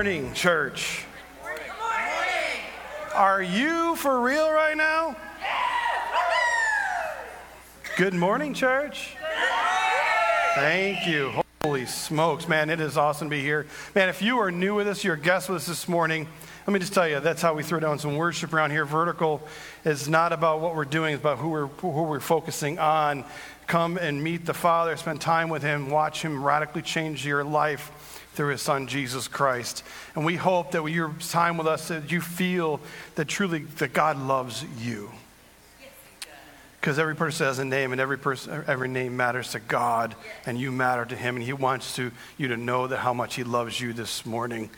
right. Well, good morning, church. Are you for real right now? Good morning, church. Thank you. Holy smokes, man, it is awesome to be here. Man, if you are new with us, you're a guest with us this morning, let me just tell you, that's how we throw down some worship around here. Vertical is not about what we're doing, it's about who we're, who we're focusing on. Come and meet the Father, spend time with Him, watch Him radically change your life through his son Jesus Christ. And we hope that with your time with us that you feel that truly that God loves you. Because every person has a name, and every person, every name matters to God, and you matter to Him, and He wants to, you to know that how much He loves you this morning.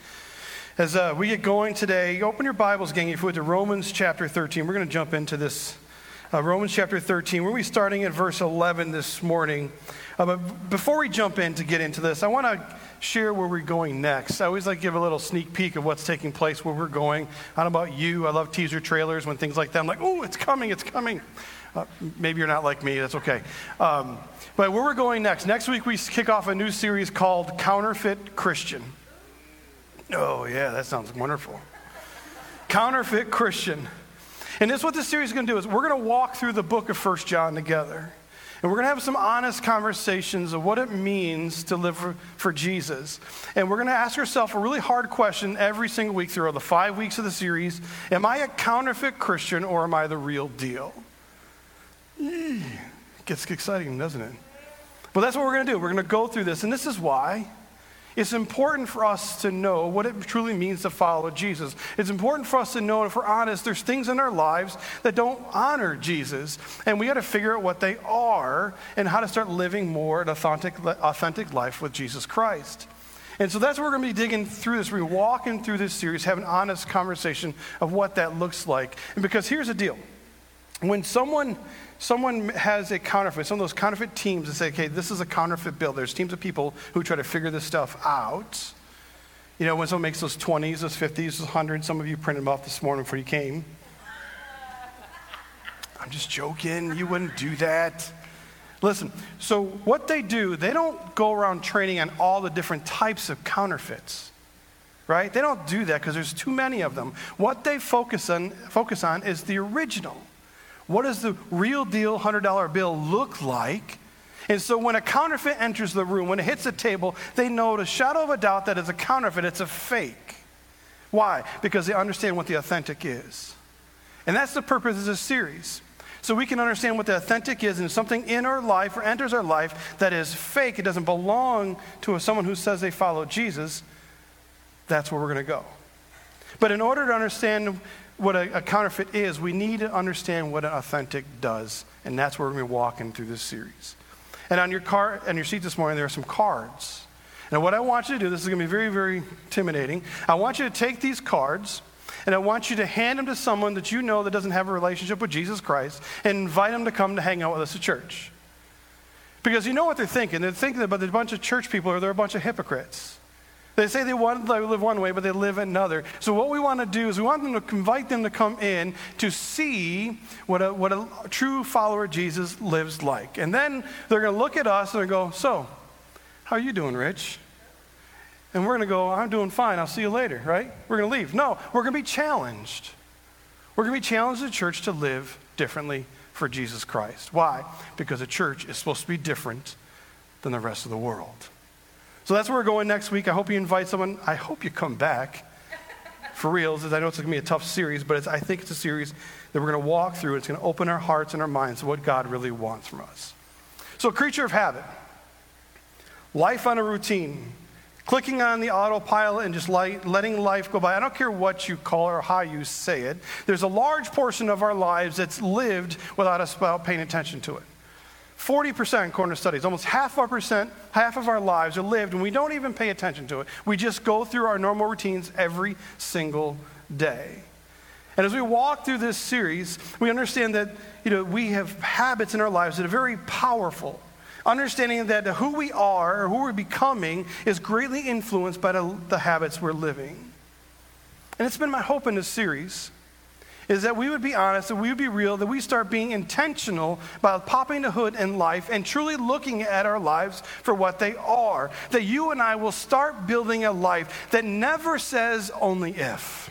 As uh, we get going today, open your Bibles, gang, if you would, to Romans chapter 13. We're going to jump into this. Uh, Romans chapter 13. We're going to be starting at verse 11 this morning. Uh, but before we jump in to get into this, I want to share where we're going next. I always like to give a little sneak peek of what's taking place, where we're going. I don't know about you. I love teaser trailers when things like that. I'm like, oh, it's coming, it's coming. Uh, maybe you're not like me. That's okay. Um, but where we're going next, next week we kick off a new series called Counterfeit Christian. Oh, yeah, that sounds wonderful. Counterfeit Christian. And this what this series is going to do is we're going to walk through the book of First John together. And we're going to have some honest conversations of what it means to live for, for Jesus. And we're going to ask ourselves a really hard question every single week throughout the five weeks of the series Am I a counterfeit Christian or am I the real deal? It gets exciting, doesn't it? But that's what we're going to do. We're going to go through this. And this is why it's important for us to know what it truly means to follow Jesus. It's important for us to know, if we're honest, there's things in our lives that don't honor Jesus. And we got to figure out what they are and how to start living more an authentic, authentic life with Jesus Christ. And so that's what we're going to be digging through this. We're walking through this series, have an honest conversation of what that looks like. And because here's the deal when someone someone has a counterfeit, some of those counterfeit teams that say, okay, this is a counterfeit bill. There's teams of people who try to figure this stuff out. You know, when someone makes those 20s, those 50s, those 100s, some of you printed them off this morning before you came. I'm just joking. You wouldn't do that. Listen, so what they do, they don't go around training on all the different types of counterfeits, right? They don't do that because there's too many of them. What they focus on, focus on is the original. What does the real deal $100 bill look like? And so when a counterfeit enters the room, when it hits the table, they know the shadow of a doubt that it's a counterfeit, it's a fake. Why? Because they understand what the authentic is. And that's the purpose of this series. So we can understand what the authentic is and something in our life or enters our life that is fake, it doesn't belong to someone who says they follow Jesus, that's where we're going to go. But in order to understand what a, a, counterfeit is, we need to understand what an authentic does. And that's where we're going to be walking through this series. And on your car, on your seat this morning, there are some cards. And what I want you to do, this is going to be very, very intimidating. I want you to take these cards and I want you to hand them to someone that you know that doesn't have a relationship with Jesus Christ and invite them to come to hang out with us at church. Because you know what they're thinking. They're thinking that about there's a bunch of church people or they're a bunch of hypocrites. They say they want to live one way, but they live another. So what we want to do is we want them to invite them to come in to see what a, what a true follower of Jesus lives like. And then they're going to look at us and go, so, how are you doing, Rich? And we're going to go, I'm doing fine. I'll see you later, right? We're going to leave. No, we're going to be challenged. We're going to be challenged as a church to live differently for Jesus Christ. Why? Because a church is supposed to be different than the rest of the world. So that's where we're going next week. I hope you invite someone. I hope you come back for reals. I know it's going to be a tough series, but I think it's a series that we're going to walk through. It's going to open our hearts and our minds to what God really wants from us. So, creature of habit, life on a routine, clicking on the autopilot and just light, letting life go by. I don't care what you call it or how you say it. There's a large portion of our lives that's lived without us paying attention to it. 40% according to studies, almost half our percent, half of our lives are lived and we don't even pay attention to it. We just go through our normal routines every single day. And as we walk through this series, we understand that you know, we have habits in our lives that are very powerful. Understanding that who we are or who we're becoming is greatly influenced by the, the habits we're living. And it's been my hope in this series is that we would be honest, that we would be real, that we start being intentional about popping the hood in life and truly looking at our lives for what they are. That you and I will start building a life that never says only if.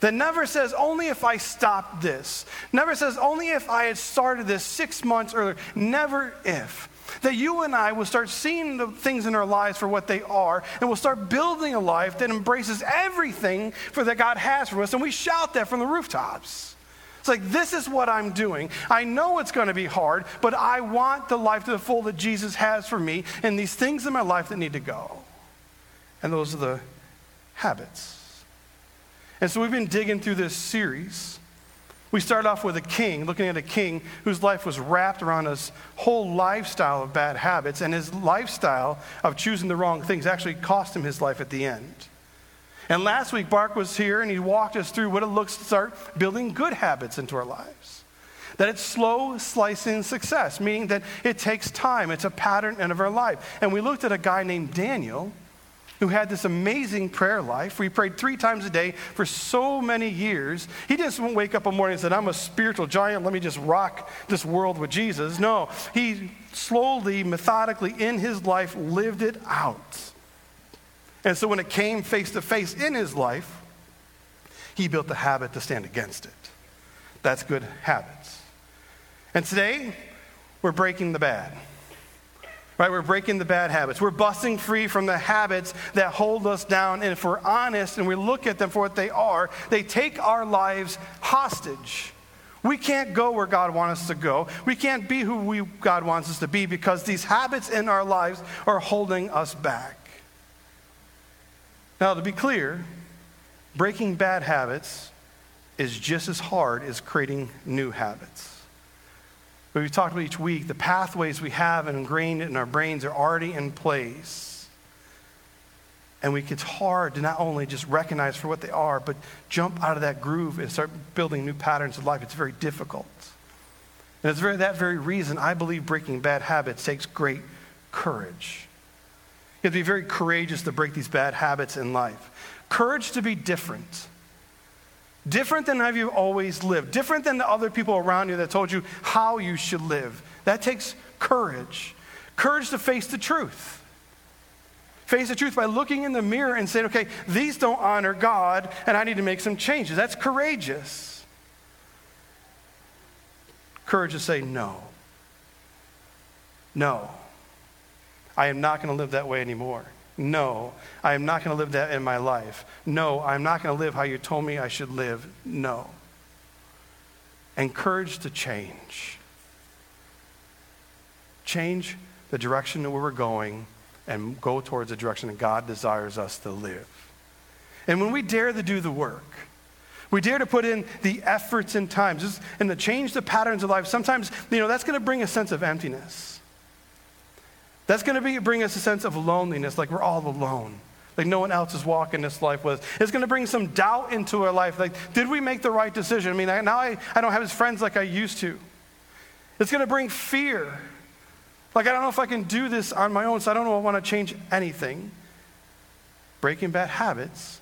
That never says only if I stop this. Never says only if I had started this six months earlier. Never if. That you and I will start seeing the things in our lives for what they are, and we'll start building a life that embraces everything for that God has for us, and we shout that from the rooftops. It's like, this is what I'm doing. I know it's going to be hard, but I want the life to the full that Jesus has for me, and these things in my life that need to go. And those are the habits. And so we've been digging through this series we start off with a king, looking at a king whose life was wrapped around his whole lifestyle of bad habits, and his lifestyle of choosing the wrong things actually cost him his life at the end. And last week, Bart was here and he walked us through what it looks to start building good habits into our lives. That it's slow slicing success, meaning that it takes time. It's a pattern of our life. And we looked at a guy named Daniel who had this amazing prayer life. We prayed three times a day for so many years. He won't wake up one morning and said, I'm a spiritual giant. Let me just rock this world with Jesus. No, he slowly, methodically in his life lived it out. And so when it came face to face in his life, he built the habit to stand against it. That's good habits. And today, we're breaking the bad. Right? We're breaking the bad habits. We're busting free from the habits that hold us down. And if we're honest and we look at them for what they are, they take our lives hostage. We can't go where God wants us to go. We can't be who we, God wants us to be because these habits in our lives are holding us back. Now, to be clear, breaking bad habits is just as hard as creating new habits. But we've talked about each week, the pathways we have and ingrained in our brains are already in place. And we, it's hard to not only just recognize for what they are, but jump out of that groove and start building new patterns of life. It's very difficult. And it's for that very reason I believe breaking bad habits takes great courage. You have to be very courageous to break these bad habits in life. Courage to be different different than how you've always lived, different than the other people around you that told you how you should live. That takes courage. Courage to face the truth. Face the truth by looking in the mirror and saying, okay, these don't honor God, and I need to make some changes. That's courageous. Courage to say, no. No. I am not going to live that way anymore. No, I am not going to live that in my life. No, I'm not going to live how you told me I should live. No. Encourage to change. Change the direction that we're going and go towards the direction that God desires us to live. And when we dare to do the work, we dare to put in the efforts and times and to change the patterns of life, sometimes, you know, that's going to bring a sense of emptiness. That's going to be, bring us a sense of loneliness, like we're all alone. Like no one else is walking this life with us. It's going to bring some doubt into our life. Like, did we make the right decision? I mean, I, now I, I don't have his friends like I used to. It's going to bring fear. Like, I don't know if I can do this on my own, so I don't know if I want to change anything. Breaking bad habits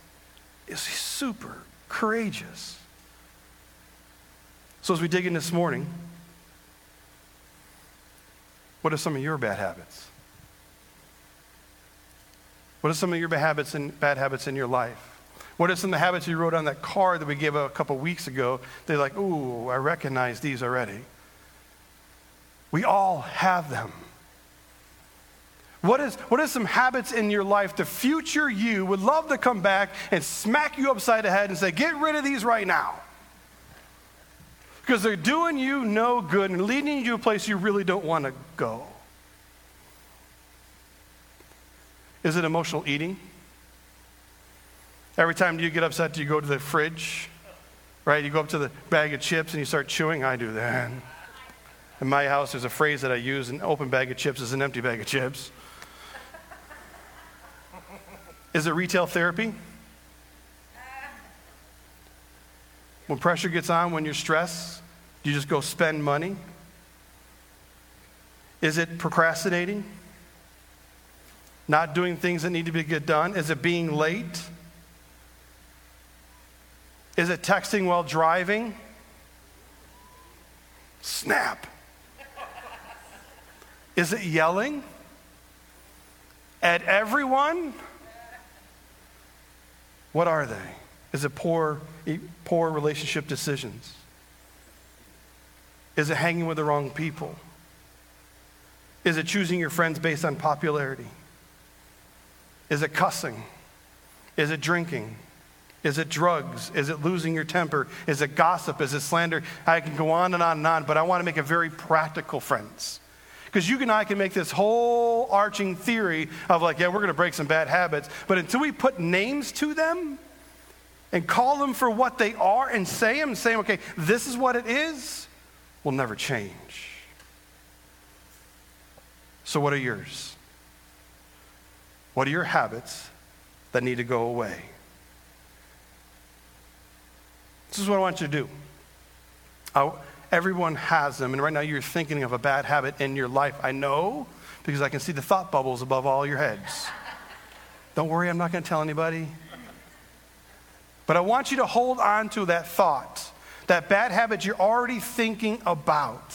is super courageous. So, as we dig in this morning, what are some of your bad habits? What are some of your bad habits and bad habits in your life? What are some of the habits you wrote on that card that we gave a couple weeks ago? They're like, ooh, I recognize these already. We all have them. What is, what is some habits in your life the future you would love to come back and smack you upside the head and say, get rid of these right now? Because they're doing you no good and leading you to a place you really don't want to go. Is it emotional eating? Every time you get upset, do you go to the fridge? Right? You go up to the bag of chips and you start chewing. I do that. In my house, there's a phrase that I use an open bag of chips is an empty bag of chips. Is it retail therapy? When pressure gets on, when you're stressed, do you just go spend money? Is it procrastinating? Not doing things that need to be get done? Is it being late? Is it texting while driving? Snap. Is it yelling at everyone? What are they? Is it poor, poor relationship decisions? Is it hanging with the wrong people? Is it choosing your friends based on popularity? Is it cussing? Is it drinking? Is it drugs? Is it losing your temper? Is it gossip? Is it slander? I can go on and on and on, but I want to make it very practical, friends. Because you and I can make this whole arching theory of like, yeah, we're going to break some bad habits, but until we put names to them and call them for what they are and say them, and say, okay, this is what it is, will never change. So, what are yours? What are your habits that need to go away? This is what I want you to do. I, everyone has them, and right now you're thinking of a bad habit in your life. I know because I can see the thought bubbles above all your heads. Don't worry, I'm not going to tell anybody. But I want you to hold on to that thought, that bad habit you're already thinking about.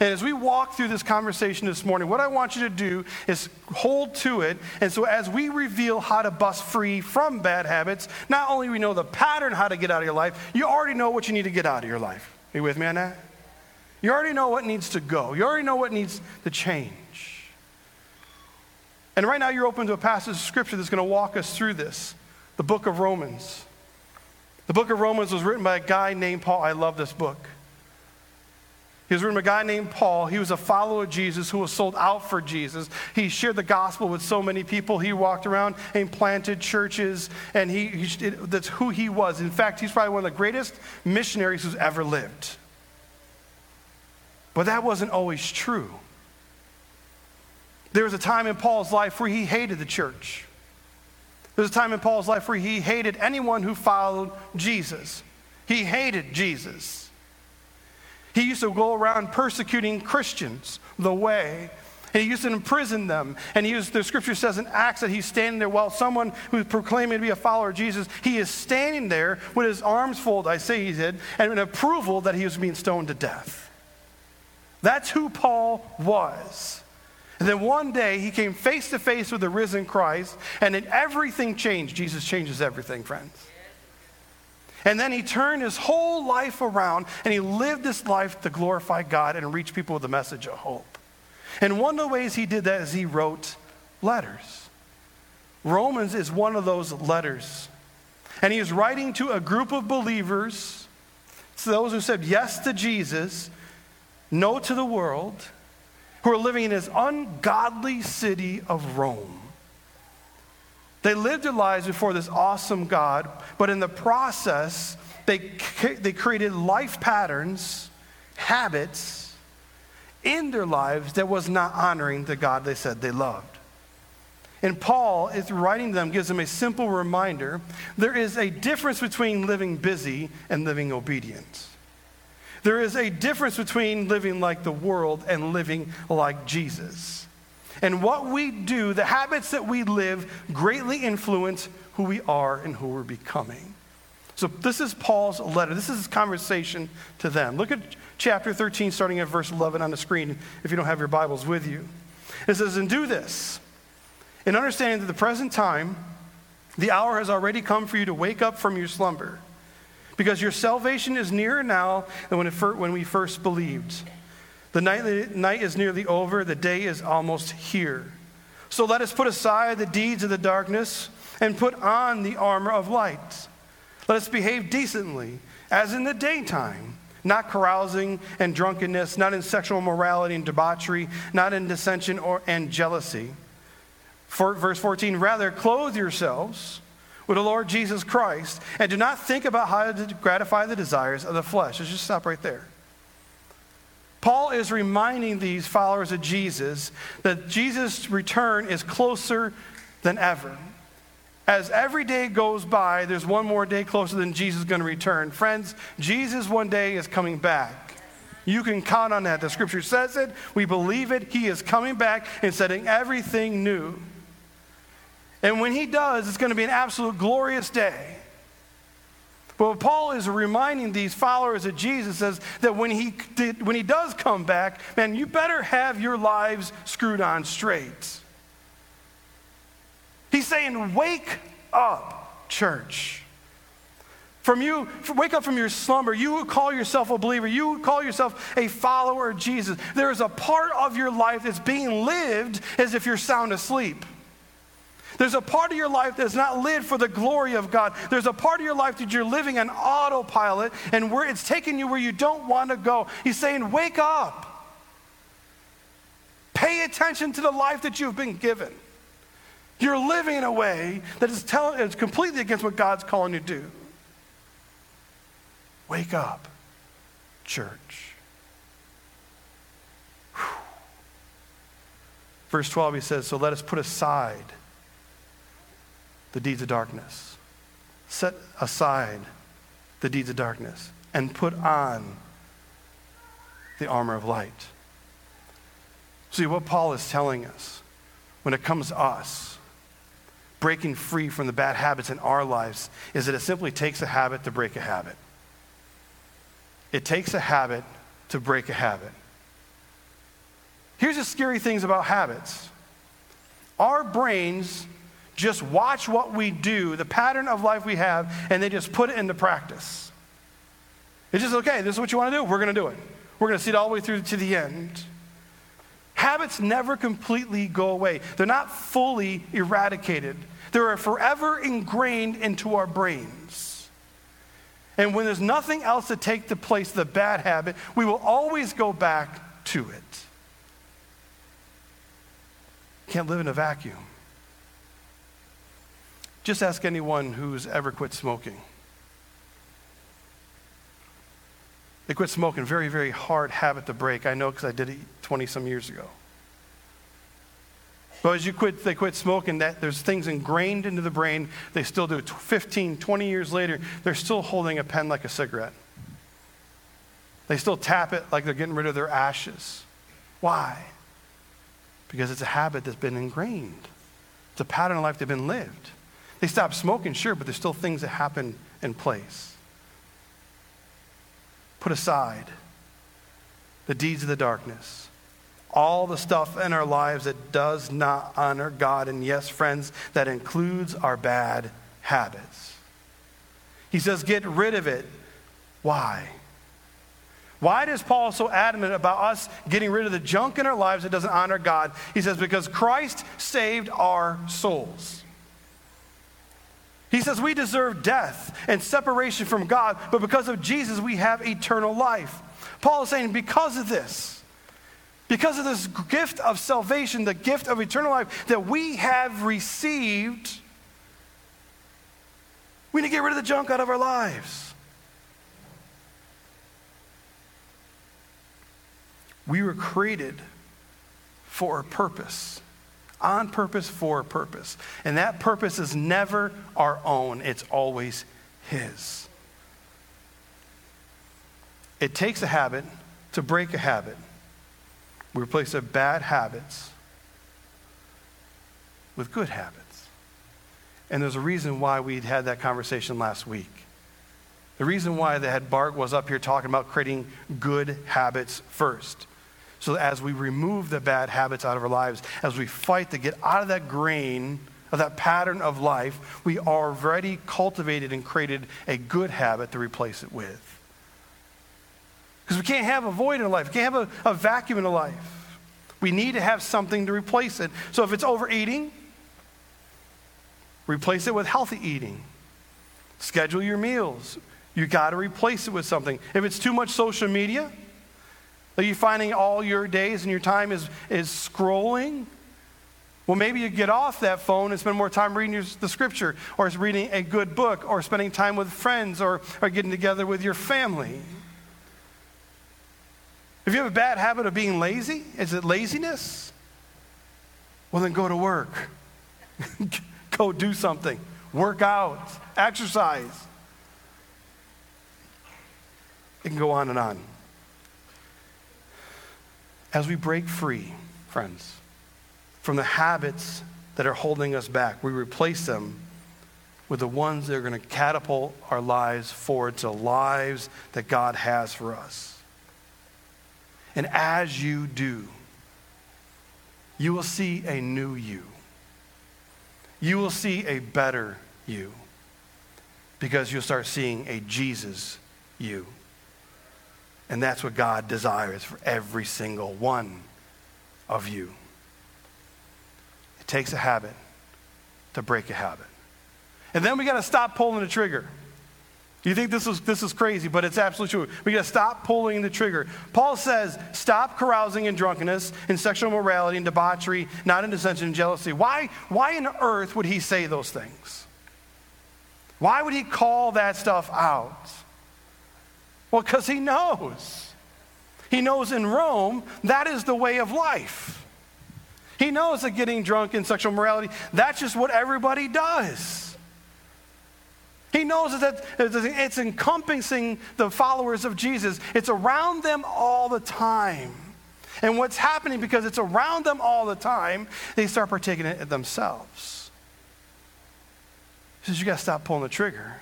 And as we walk through this conversation this morning, what I want you to do is hold to it. And so as we reveal how to bust free from bad habits, not only we know the pattern how to get out of your life, you already know what you need to get out of your life. Are you with me on that? You already know what needs to go. You already know what needs to change. And right now you're open to a passage of scripture that's going to walk us through this. The book of Romans. The book of Romans was written by a guy named Paul. I love this book. He was a guy named Paul. He was a follower of Jesus who was sold out for Jesus. He shared the gospel with so many people. He walked around and planted churches, and he, he it, that's who he was. In fact, he's probably one of the greatest missionaries who's ever lived. But that wasn't always true. There was a time in Paul's life where he hated the church. There was a time in Paul's life where he hated anyone who followed Jesus. He hated Jesus. He used to go around persecuting Christians the way. And he used to imprison them. And he used, the scripture says in Acts that he's standing there while someone who's proclaiming to be a follower of Jesus, he is standing there with his arms folded, I say he did, and an approval that he was being stoned to death. That's who Paul was. And then one day he came face to face with the risen Christ, and then everything changed. Jesus changes everything, friends. And then he turned his whole life around and he lived his life to glorify God and reach people with the message of hope. And one of the ways he did that is he wrote letters. Romans is one of those letters. And he is writing to a group of believers, to those who said yes to Jesus, no to the world, who are living in this ungodly city of Rome. They lived their lives before this awesome God, but in the process, they, they created life patterns, habits in their lives that was not honoring the God they said they loved. And Paul is writing them, gives them a simple reminder there is a difference between living busy and living obedient. There is a difference between living like the world and living like Jesus. And what we do, the habits that we live, greatly influence who we are and who we're becoming. So, this is Paul's letter. This is his conversation to them. Look at chapter 13, starting at verse 11 on the screen, if you don't have your Bibles with you. It says, And do this, in understanding that the present time, the hour has already come for you to wake up from your slumber, because your salvation is nearer now than when, it, when we first believed. The night, night is nearly over, the day is almost here. So let us put aside the deeds of the darkness and put on the armor of light. Let us behave decently, as in the daytime, not carousing and drunkenness, not in sexual morality and debauchery, not in dissension or, and jealousy. For, verse 14, rather clothe yourselves with the Lord Jesus Christ and do not think about how to gratify the desires of the flesh. Let's just stop right there. Paul is reminding these followers of Jesus that Jesus' return is closer than ever. As every day goes by, there's one more day closer than Jesus is going to return. Friends, Jesus one day is coming back. You can count on that. The scripture says it. We believe it. He is coming back and setting everything new. And when he does, it's going to be an absolute glorious day. But Paul is reminding these followers of Jesus is that when he, did, when he does come back, man, you better have your lives screwed on straight. He's saying, Wake up, church. From you, wake up from your slumber. You who call yourself a believer, you who call yourself a follower of Jesus. There is a part of your life that's being lived as if you're sound asleep. There's a part of your life that's not lived for the glory of God. There's a part of your life that you're living on autopilot and where it's taking you where you don't want to go. He's saying, Wake up. Pay attention to the life that you've been given. You're living in a way that is, tell, completely against what God's calling you to do. Wake up, church. Whew. Verse 12, he says, So let us put aside the deeds of darkness. Set aside the deeds of darkness and put on the armor of light. See, what Paul is telling us when it comes to us breaking free from the bad habits in our lives is that it simply takes a habit to break a habit. It takes a habit to break a habit. Here's the scary things about habits our brains just watch what we do, the pattern of life we have, and they just put it into practice. It's just, okay, this is what you want to do, we're going to do it. We're going to see it all the way through to the end. Habits never completely go away, they're not fully eradicated, they're forever ingrained into our brains. And when there's nothing else to take the place of the bad habit, we will always go back to it. Can't live in a vacuum. Just ask anyone who's ever quit smoking. They quit smoking, very, very hard habit to break. I know because I did it 20 some years ago. But as you quit, they quit smoking, that there's things ingrained into the brain. They still do. it 15, 20 years later, they're still holding a pen like a cigarette. They still tap it like they're getting rid of their ashes. Why? Because it's a habit that's been ingrained. It's a pattern of life that's been lived. They stop smoking, sure, but there's still things that happen in place. Put aside the deeds of the darkness, all the stuff in our lives that does not honor God. And yes, friends, that includes our bad habits. He says, get rid of it. Why? Why does Paul so adamant about us getting rid of the junk in our lives that doesn't honor God? He says, because Christ saved our souls. He says we deserve death and separation from God, but because of Jesus, we have eternal life. Paul is saying, because of this, because of this gift of salvation, the gift of eternal life that we have received, we need to get rid of the junk out of our lives. We were created for a purpose on purpose for a purpose. And that purpose is never our own, it's always His. It takes a habit to break a habit. We replace the bad habits with good habits. And there's a reason why we had that conversation last week. The reason why the head Bart was up here talking about creating good habits first. So as we remove the bad habits out of our lives, as we fight to get out of that grain, of that pattern of life, we already cultivated and created a good habit to replace it with. Because we can't have a void in life, we can't have a, a vacuum in life. We need to have something to replace it. So if it's overeating, replace it with healthy eating. Schedule your meals. You got to replace it with something. If it's too much social media, are you finding all your days and your time is, is scrolling? Well, maybe you get off that phone and spend more time reading your, the scripture, or reading a good book, or spending time with friends, or, or getting together with your family. If you have a bad habit of being lazy, is it laziness? Well, then go to work. go do something. Work out. Exercise. It can go on and on. As we break free, friends, from the habits that are holding us back, we replace them with the ones that are going to catapult our lives forward to lives that God has for us. And as you do, you will see a new you. You will see a better you because you'll start seeing a Jesus you. And that's what God desires for every single one of you. It takes a habit to break a habit. And then we got to stop pulling the trigger. You think this is, this is crazy, but it's absolutely true. We got to stop pulling the trigger. Paul says, stop carousing in drunkenness, and sexual immorality, and debauchery, not in dissension and jealousy. Why, why on earth would he say those things? Why would he call that stuff out? Well, because he knows. He knows in Rome that is the way of life. He knows that getting drunk in sexual morality, that's just what everybody does. He knows that it's encompassing the followers of Jesus. It's around them all the time. And what's happening because it's around them all the time, they start partaking it themselves. He says, You got to stop pulling the trigger.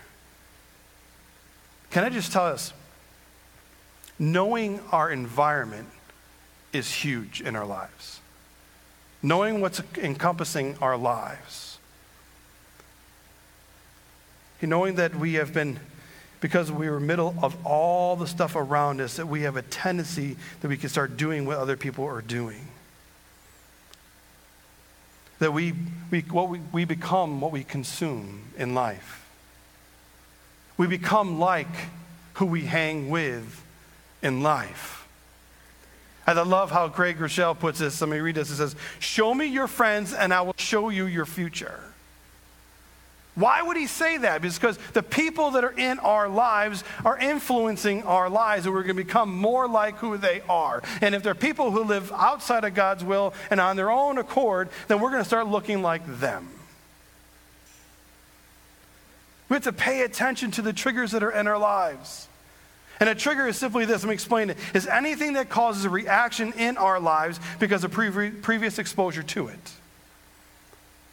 Can I just tell us, knowing our environment is huge in our lives. Knowing what's encompassing our lives. Knowing that we have been, because we were middle of all the stuff around us, that we have a tendency that we can start doing what other people are doing. That we, we, what we, we become what we consume in life. We become like who we hang with in life. And I love how Craig Groeschel puts this. Let me read this. It says, Show me your friends, and I will show you your future. Why would he say that? Because the people that are in our lives are influencing our lives, and we're going to become more like who they are. And if they're people who live outside of God's will and on their own accord, then we're going to start looking like them. We have to pay attention to the triggers that are in our lives. And a trigger is simply this. Let me explain it. Is anything that causes a reaction in our lives because of pre- previous exposure to it.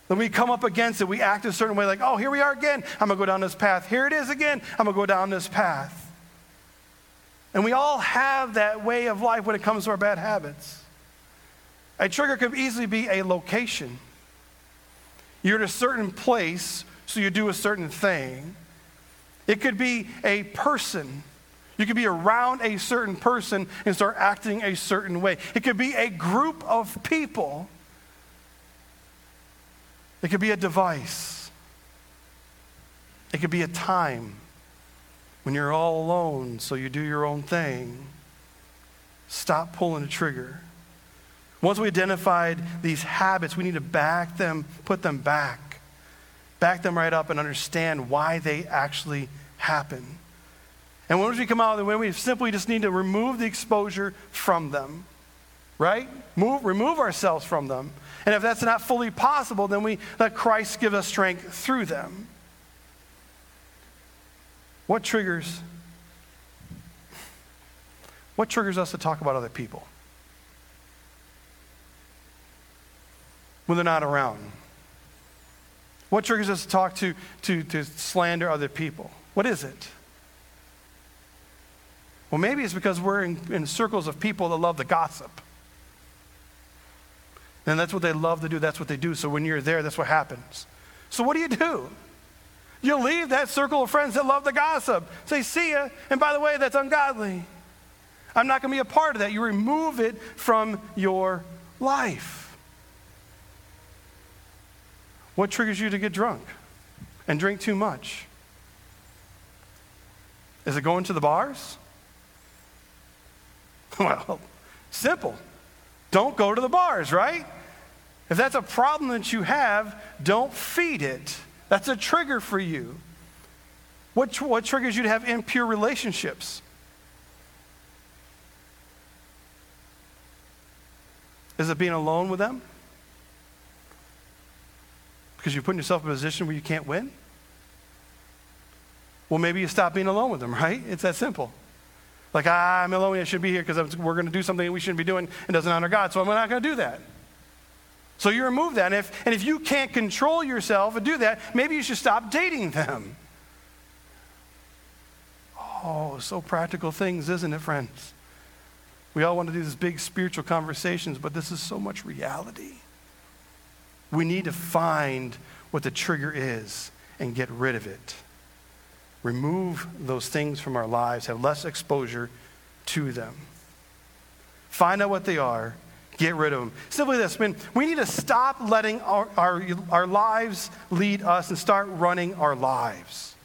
When we come up against it, we act a certain way, like, oh, here we are again. I'm going to go down this path. Here it is again. I'm going to go down this path. And we all have that way of life when it comes to our bad habits. A trigger could easily be a location. You're in a certain place, so you do a certain thing. It could be a person. You could be around a certain person and start acting a certain way. It could be a group of people. It could be a device. It could be a time when you're all alone, so you do your own thing. Stop pulling the trigger. Once we identified these habits, we need to back them, put them back, back them right up, and understand why they actually happen. And once we come out of the way, we simply just need to remove the exposure from them, right? Move, remove ourselves from them. And if that's not fully possible, then we let Christ give us strength through them. What triggers? What triggers us to talk about other people? When they're not around. What triggers us to talk to, to, to slander other people? What is it? Well, maybe it's because we're in, in circles of people that love the gossip. And that's what they love to do. That's what they do. So when you're there, that's what happens. So what do you do? You leave that circle of friends that love the gossip. Say, see ya. And by the way, that's ungodly. I'm not going to be a part of that. You remove it from your life. What triggers you to get drunk and drink too much? Is it going to the bars? Well, simple. Don't go to the bars, right? If that's a problem that you have, don't feed it. That's a trigger for you. What, what triggers you to have impure relationships? Is it being alone with them? Because you're putting yourself in a position where you can't win? Well, maybe you stop being alone with them, right? It's that simple. Like, ah, I'm should be here because we're going to do something we shouldn't be doing and doesn't honor God, so I'm not going to do that. So you remove that. And if, and if you can't control yourself and do that, maybe you should stop dating them. Oh, so practical things, isn't it, friends? We all want to do these big spiritual conversations, but this is so much reality. We need to find what the trigger is and get rid of it. Remove those things from our lives, have less exposure to them. Find out what they are, get rid of them. Simply this, I mean, we need to stop letting our, our, our lives lead us and start running our lives.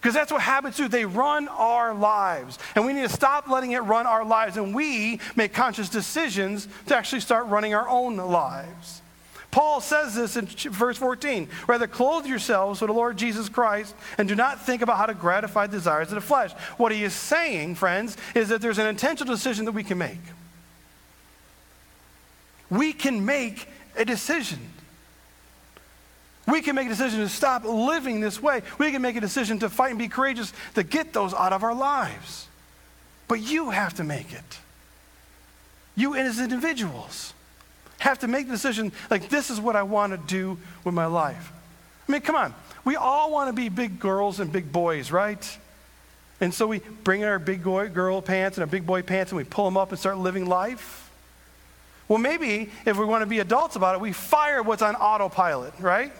Because that's what habits do. They run our lives. And we need to stop letting it run our lives. And we make conscious decisions to actually start running our own lives. Paul says this in verse 14 Rather, clothe yourselves with the Lord Jesus Christ and do not think about how to gratify desires of the flesh. What he is saying, friends, is that there's an intentional decision that we can make. We can make a decision. We can make a decision to stop living this way. We can make a decision to fight and be courageous to get those out of our lives. But you have to make it. You as individuals have to make the decision like, this is what I want to do with my life. I mean, come on. We all want to be big girls and big boys, right? And so we bring in our big boy, girl pants and our big boy pants and we pull them up and start living life. Well, maybe if we want to be adults about it, we fire what's on autopilot, right?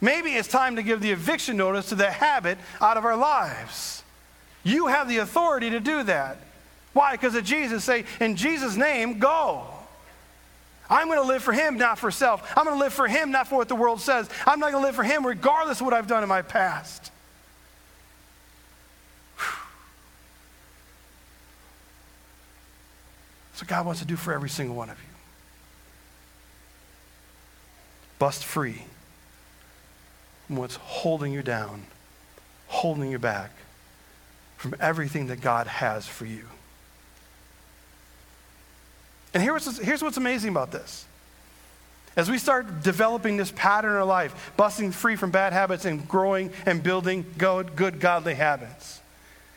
Maybe it's time to give the eviction notice to the habit out of our lives. You have the authority to do that. Why? Because of Jesus. Say, in Jesus' name, go. I'm going to live for Him, not for self. I'm going to live for Him, not for what the world says. I'm not going to live for Him regardless of what I've done in my past. That's what God wants to do for every single one of you. Bust free from what's holding you down, holding you back from everything that God has for you. And here's, here's what's amazing about this. As we start developing this pattern in our life, busting free from bad habits and growing and building good, good godly habits,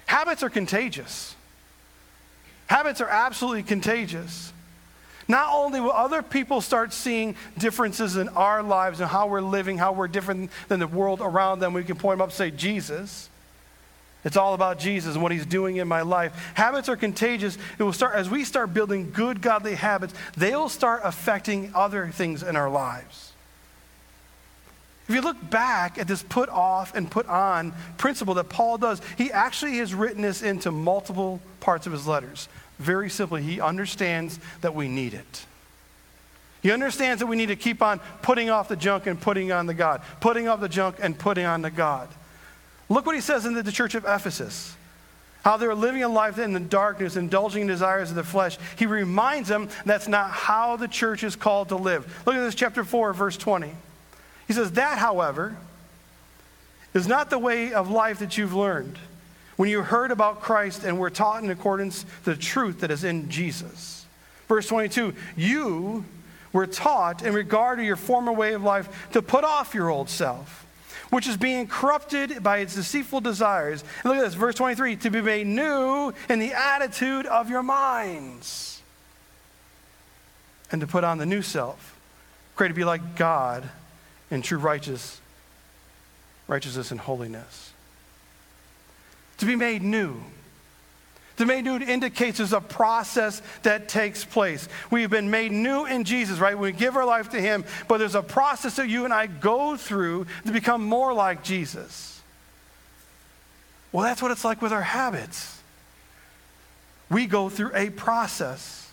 habits are contagious. Habits are absolutely contagious. Not only will other people start seeing differences in our lives and how we're living, how we're different than the world around them, we can point them up and say, Jesus. It's all about Jesus and what he's doing in my life. Habits are contagious. It will start as we start building good godly habits, they'll start affecting other things in our lives. If you look back at this put off and put on principle that Paul does, he actually has written this into multiple parts of his letters. Very simply, he understands that we need it. He understands that we need to keep on putting off the junk and putting on the God, putting off the junk and putting on the God. Look what he says in the, church of Ephesus. How they're living a life in the darkness, indulging in desires of the flesh. He reminds them that's not how the church is called to live. Look at this, chapter 4, verse 20. He says, That, however, is not the way of life that you've learned when you heard about Christ and were taught in accordance to the truth that is in Jesus. Verse 22 You were taught in regard to your former way of life to put off your old self which is being corrupted by its deceitful desires. And look at this, verse 23 to be made new in the attitude of your minds. And to put on the new self, created to be like God in true righteous, righteousness and holiness. To be made new. Made new indicates there's a process that takes place. We've been made new in Jesus, right? We give our life to Him, but there's a process that you and I go through to become more like Jesus. Well, that's what it's like with our habits. We go through a process.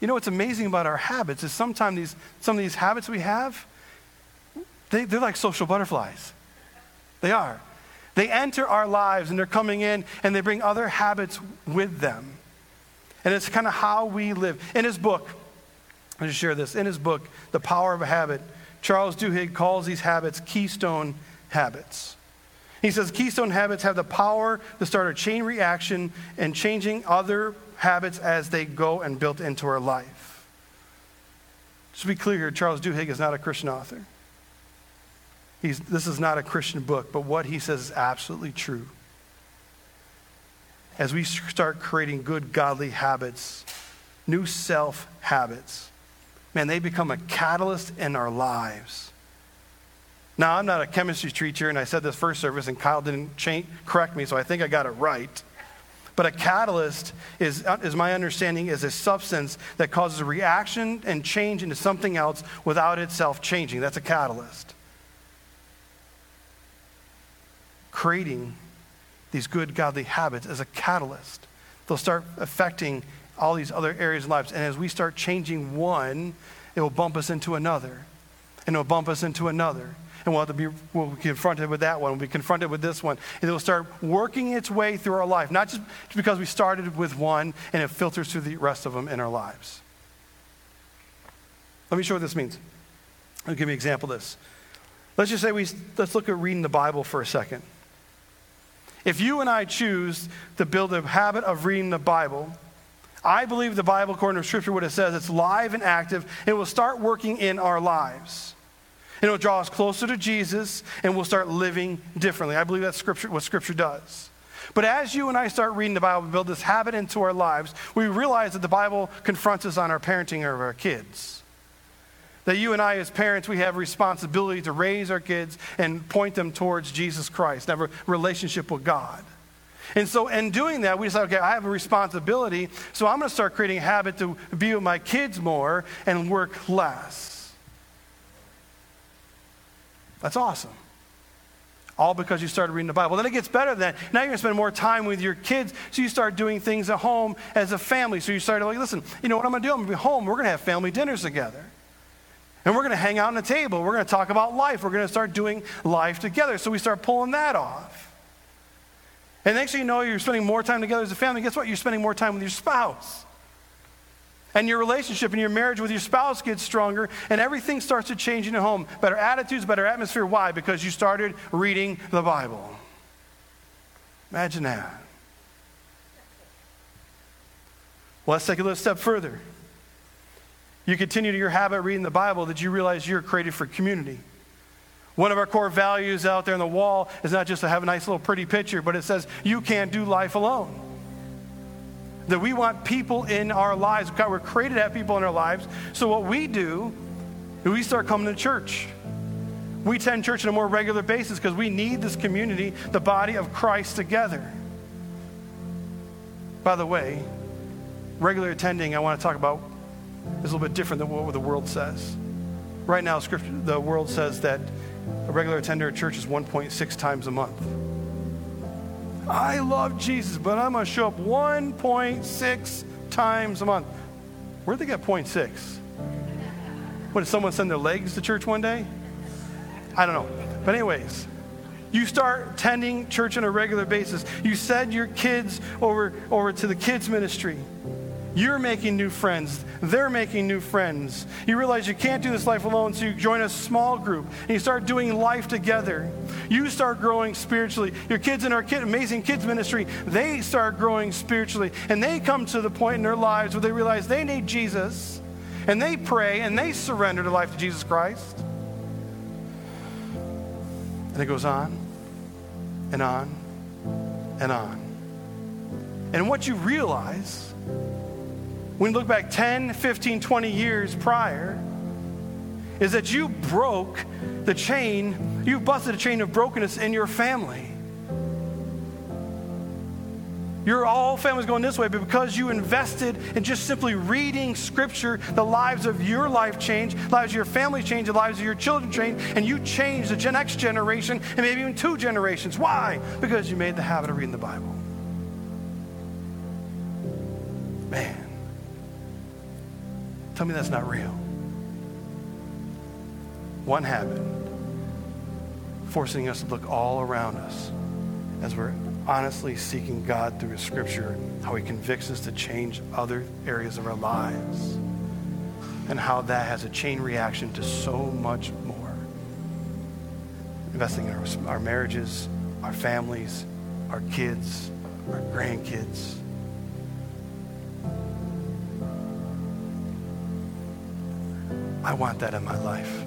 You know what's amazing about our habits is sometimes these, some of these habits we have, they, they're like social butterflies. They are. They enter our lives and they're coming in and they bring other habits with them. And it's kind of how we live. In his book, I'll just share this. In his book, The Power of a Habit, Charles Duhigg calls these habits keystone habits. He says keystone habits have the power to start a chain reaction and changing other habits as they go and built into our life. Just to be clear, here, Charles Duhigg is not a Christian author. He's, this is not a Christian book, but what he says is absolutely true. As we start creating good, godly habits, new self habits, man, they become a catalyst in our lives. Now, I'm not a chemistry teacher, and I said this first service, and Kyle didn't correct me, so I think I got it right. But a catalyst is, is my understanding, is a substance that causes a reaction and change into something else without itself changing. That's a catalyst. Creating these good, godly habits as a catalyst. They'll start affecting all these other areas of lives. And as we start changing one, it will bump us into another. And it will bump us into another and we'll have to be we'll be confronted with that one. We'll be confronted with this one. And it will start working its way through our life, not just because we started with one and it filters through the rest of them in our lives. Let me show what this means. I'll give you an example of this. Let's just say we let's look at reading the Bible for a second. If you and I choose to build a habit of reading the Bible, I believe the Bible, according to Scripture, what it says, it's live and active. It will start working in our lives. And it'll draw us closer to Jesus, and we'll start living differently. I believe that's scripture, what Scripture does. But as you and I start reading the Bible, we build this habit into our lives, we realize that the Bible confronts us on our parenting of our kids. That you and I, as parents, we have responsibility to raise our kids and point them towards Jesus Christ, have a relationship with God. And so, in doing that, we decide, okay, I have a responsibility, so I'm going to start creating a habit to be with my kids more and work less. That's awesome. All because you started reading the Bible. Then it gets better than that. Now you're going to spend more time with your kids, so you start doing things at home as a family. So you start like, listen, you know what I'm going to do? I'm going to be home. We're going to have family dinners together. And we're going to hang out on the table. We're going to talk about life. We're going to start doing life together. So we start pulling that off. And next thing you know, you're spending more time together as a family. Guess what? You're spending more time with your spouse. And your relationship and your marriage with your spouse gets stronger, and everything starts to change in your home. Better attitudes, better atmosphere. Why? Because you started reading the Bible. Imagine that. Well, let's take a little step further. You continue to your habit reading the Bible that you realize you're created for community. One of our core values out there on the wall is not just to have a nice little pretty picture, but it says you can't do life alone that we want people in our lives. God, we're created to have people in our lives. So what we do is we start coming to church. We attend church on a more regular basis because we need this community, the body of Christ together. By the way, regular attending, I want to talk about, is a little bit different than what the world says. Right now, scripture, the world says that a regular attender at church is 1.6 times a month. I love Jesus, but I'm going to show up 1.6 times a month. Where'd they get 0.6? What, did someone send their legs to church one day? I don't know. But, anyways, you start attending church on a regular basis. You send your kids over, over to the kids' ministry. You're making new friends. They're making new friends. You realize you can't do this life alone, so you join a small group and you start doing life together. You start growing spiritually. Your kids in our kid, amazing kids ministry, they start growing spiritually. And they come to the point in their lives where they realize they need Jesus and they pray and they surrender their life to Jesus Christ. And it goes on and on and on. And what you realize when you look back 10, 15, 20 years prior, is that you broke the chain, you busted a chain of brokenness in your family. Your all family's going this way, but because you invested in just simply reading scripture, the lives of your life change, the lives of your family change, the lives of your children change, and you change the next generation and maybe even two generations. Why? Because you made the habit of reading the Bible. Man. Tell me that's not real. One habit forcing us to look all around us as we're honestly seeking God through His Scripture, how He convicts us to change other areas of our lives, and how that has a chain reaction to so much more. Investing in our, our marriages, our families, our kids, our grandkids I want that in my life.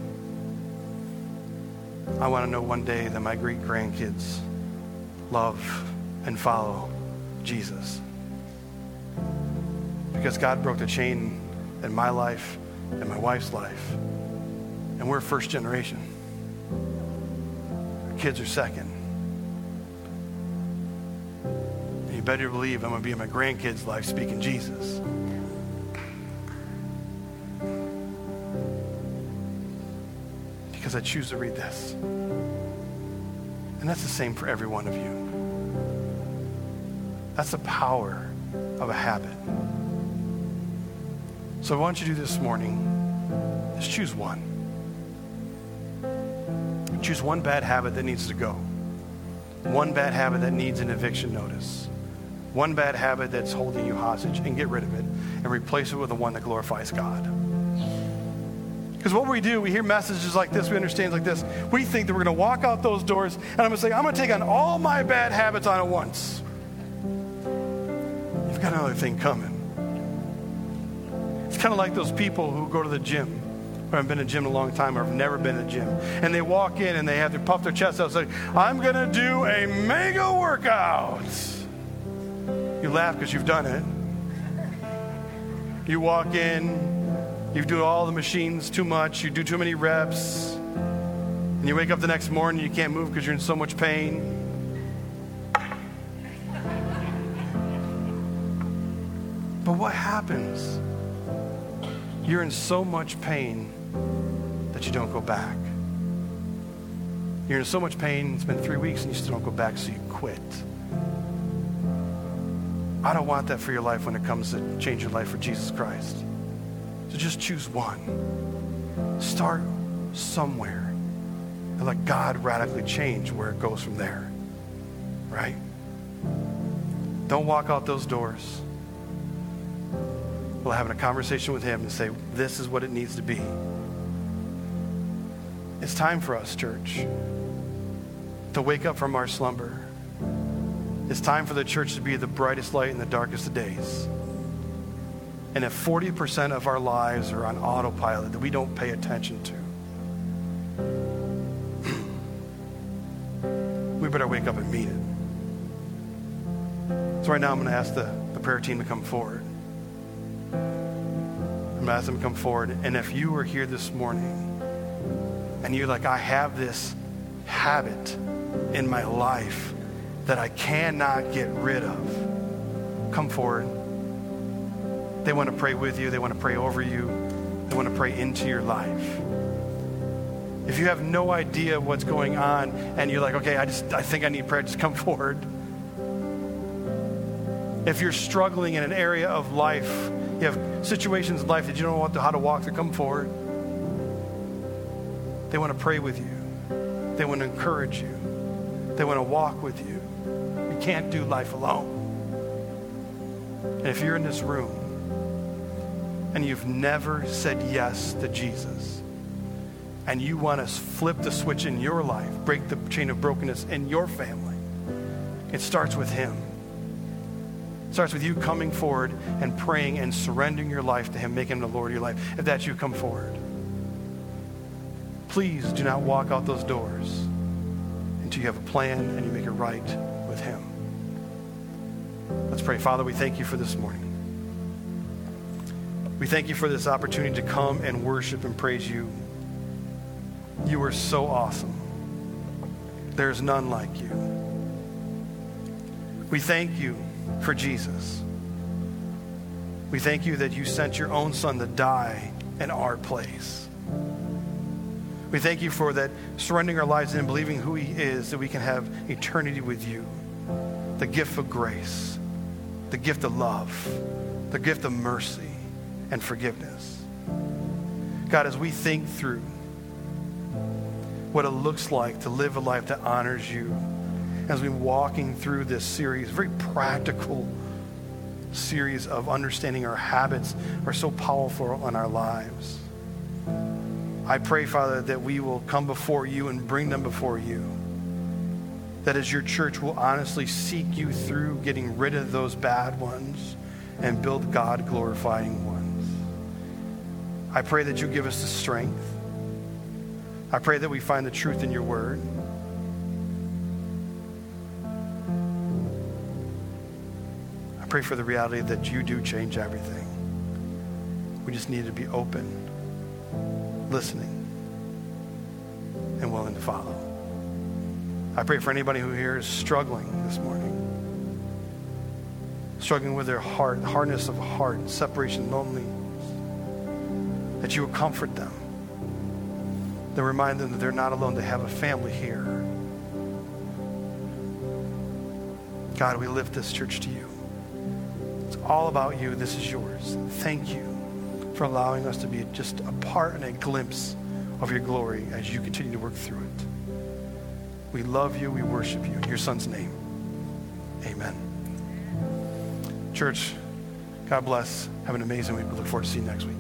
I want to know one day that my great grandkids love and follow Jesus. because God broke the chain in my life and my wife's life. And we're first generation. Our kids are second. And you better believe I'm going to be in my grandkids' life speaking Jesus. I choose to read this. And that's the same for every one of you. That's the power of a habit. So, what I want you to do this morning is choose one. Choose one bad habit that needs to go, one bad habit that needs an eviction notice, one bad habit that's holding you hostage, and get rid of it and replace it with the one that glorifies God. Because what we do, we hear messages like this, we understand like this. We think that we're going to walk out those doors, and I'm going to say, I'm going to take on all my bad habits on at once. You've got another thing coming. It's kind of like those people who go to the gym, who haven't been to the gym in a long time or have never been to the gym. And they walk in and they have to puff their chest out and say, I'm going to do a mega workout. You laugh because you've done it. You walk in, you do all the machines too much. You do too many reps. And you wake up the next morning, and you can't move because you're in so much pain. But what happens? You're in so much pain that you don't go back. You're in so much pain, it's been three weeks, and you still don't go back, so you quit. I don't want that for your life when it comes to change your life for Jesus Christ. So just choose one. Start somewhere and let God radically change where it goes from there. Right? Don't walk out those doors. We'll having a conversation with Him and say, This is what it needs to be. It's time for us, church, to wake up from our slumber. It's time for the church to be the brightest light in the darkest of days. And if 40% of our lives are on autopilot that we don't pay attention to, we better wake up and mean it. So, right now, I'm going to ask the, the prayer team to come forward. I'm going to ask them to come forward. And if you are here this morning and you're like, I have this habit in my life that I cannot get rid of, come forward. They want to pray with you, they want to pray over you, they want to pray into your life. If you have no idea what's going on and you're like, okay, I just I think I need prayer, just come forward. If you're struggling in an area of life, you have situations in life that you don't know how to walk through, come forward. They want to pray with you. They want to encourage you. They want to walk with you. You can't do life alone. And if you're in this room and you've never said yes to Jesus, and you want to flip the switch in your life, break the chain of brokenness in your family, it starts with Him. It starts with you coming forward and praying and surrendering your life to Him, making Him the Lord of your life. If that's you, come forward. Please do not walk out those doors until you have a plan and you make it right with Him. Let's pray. Father, we thank you for this morning. We thank you for this opportunity to come and worship and praise you. You are so awesome. There's none like you. We thank you for Jesus. We thank you that you sent your own son to die in our place. We thank you for that surrendering our lives and believing who he is, that we can have eternity with you. The gift of grace, the gift of love, the gift of mercy and forgiveness. God, as we think through what it looks like to live a life that honors you, as we're walking through this series, very practical series of understanding our habits are so powerful in our lives. I pray, Father, that we will come before you and bring them before you. That as your church will honestly seek you through getting rid of those bad ones and build God glorifying ones. I pray that you give us the strength. I pray that we find the truth in your word. I pray for the reality that you do change everything. We just need to be open, listening, and willing to follow. I pray for anybody who here is struggling this morning, struggling with their heart, hardness of heart, separation, loneliness, that you will comfort them, that remind them that they're not alone, they have a family here. God, we lift this church to you. It's all about you. This is yours. Thank you for allowing us to be just a part and a glimpse of your glory as you continue to work through it. We love you. We worship you. In your son's name, amen. Church, God bless. Have an amazing week. We look forward to seeing you next week.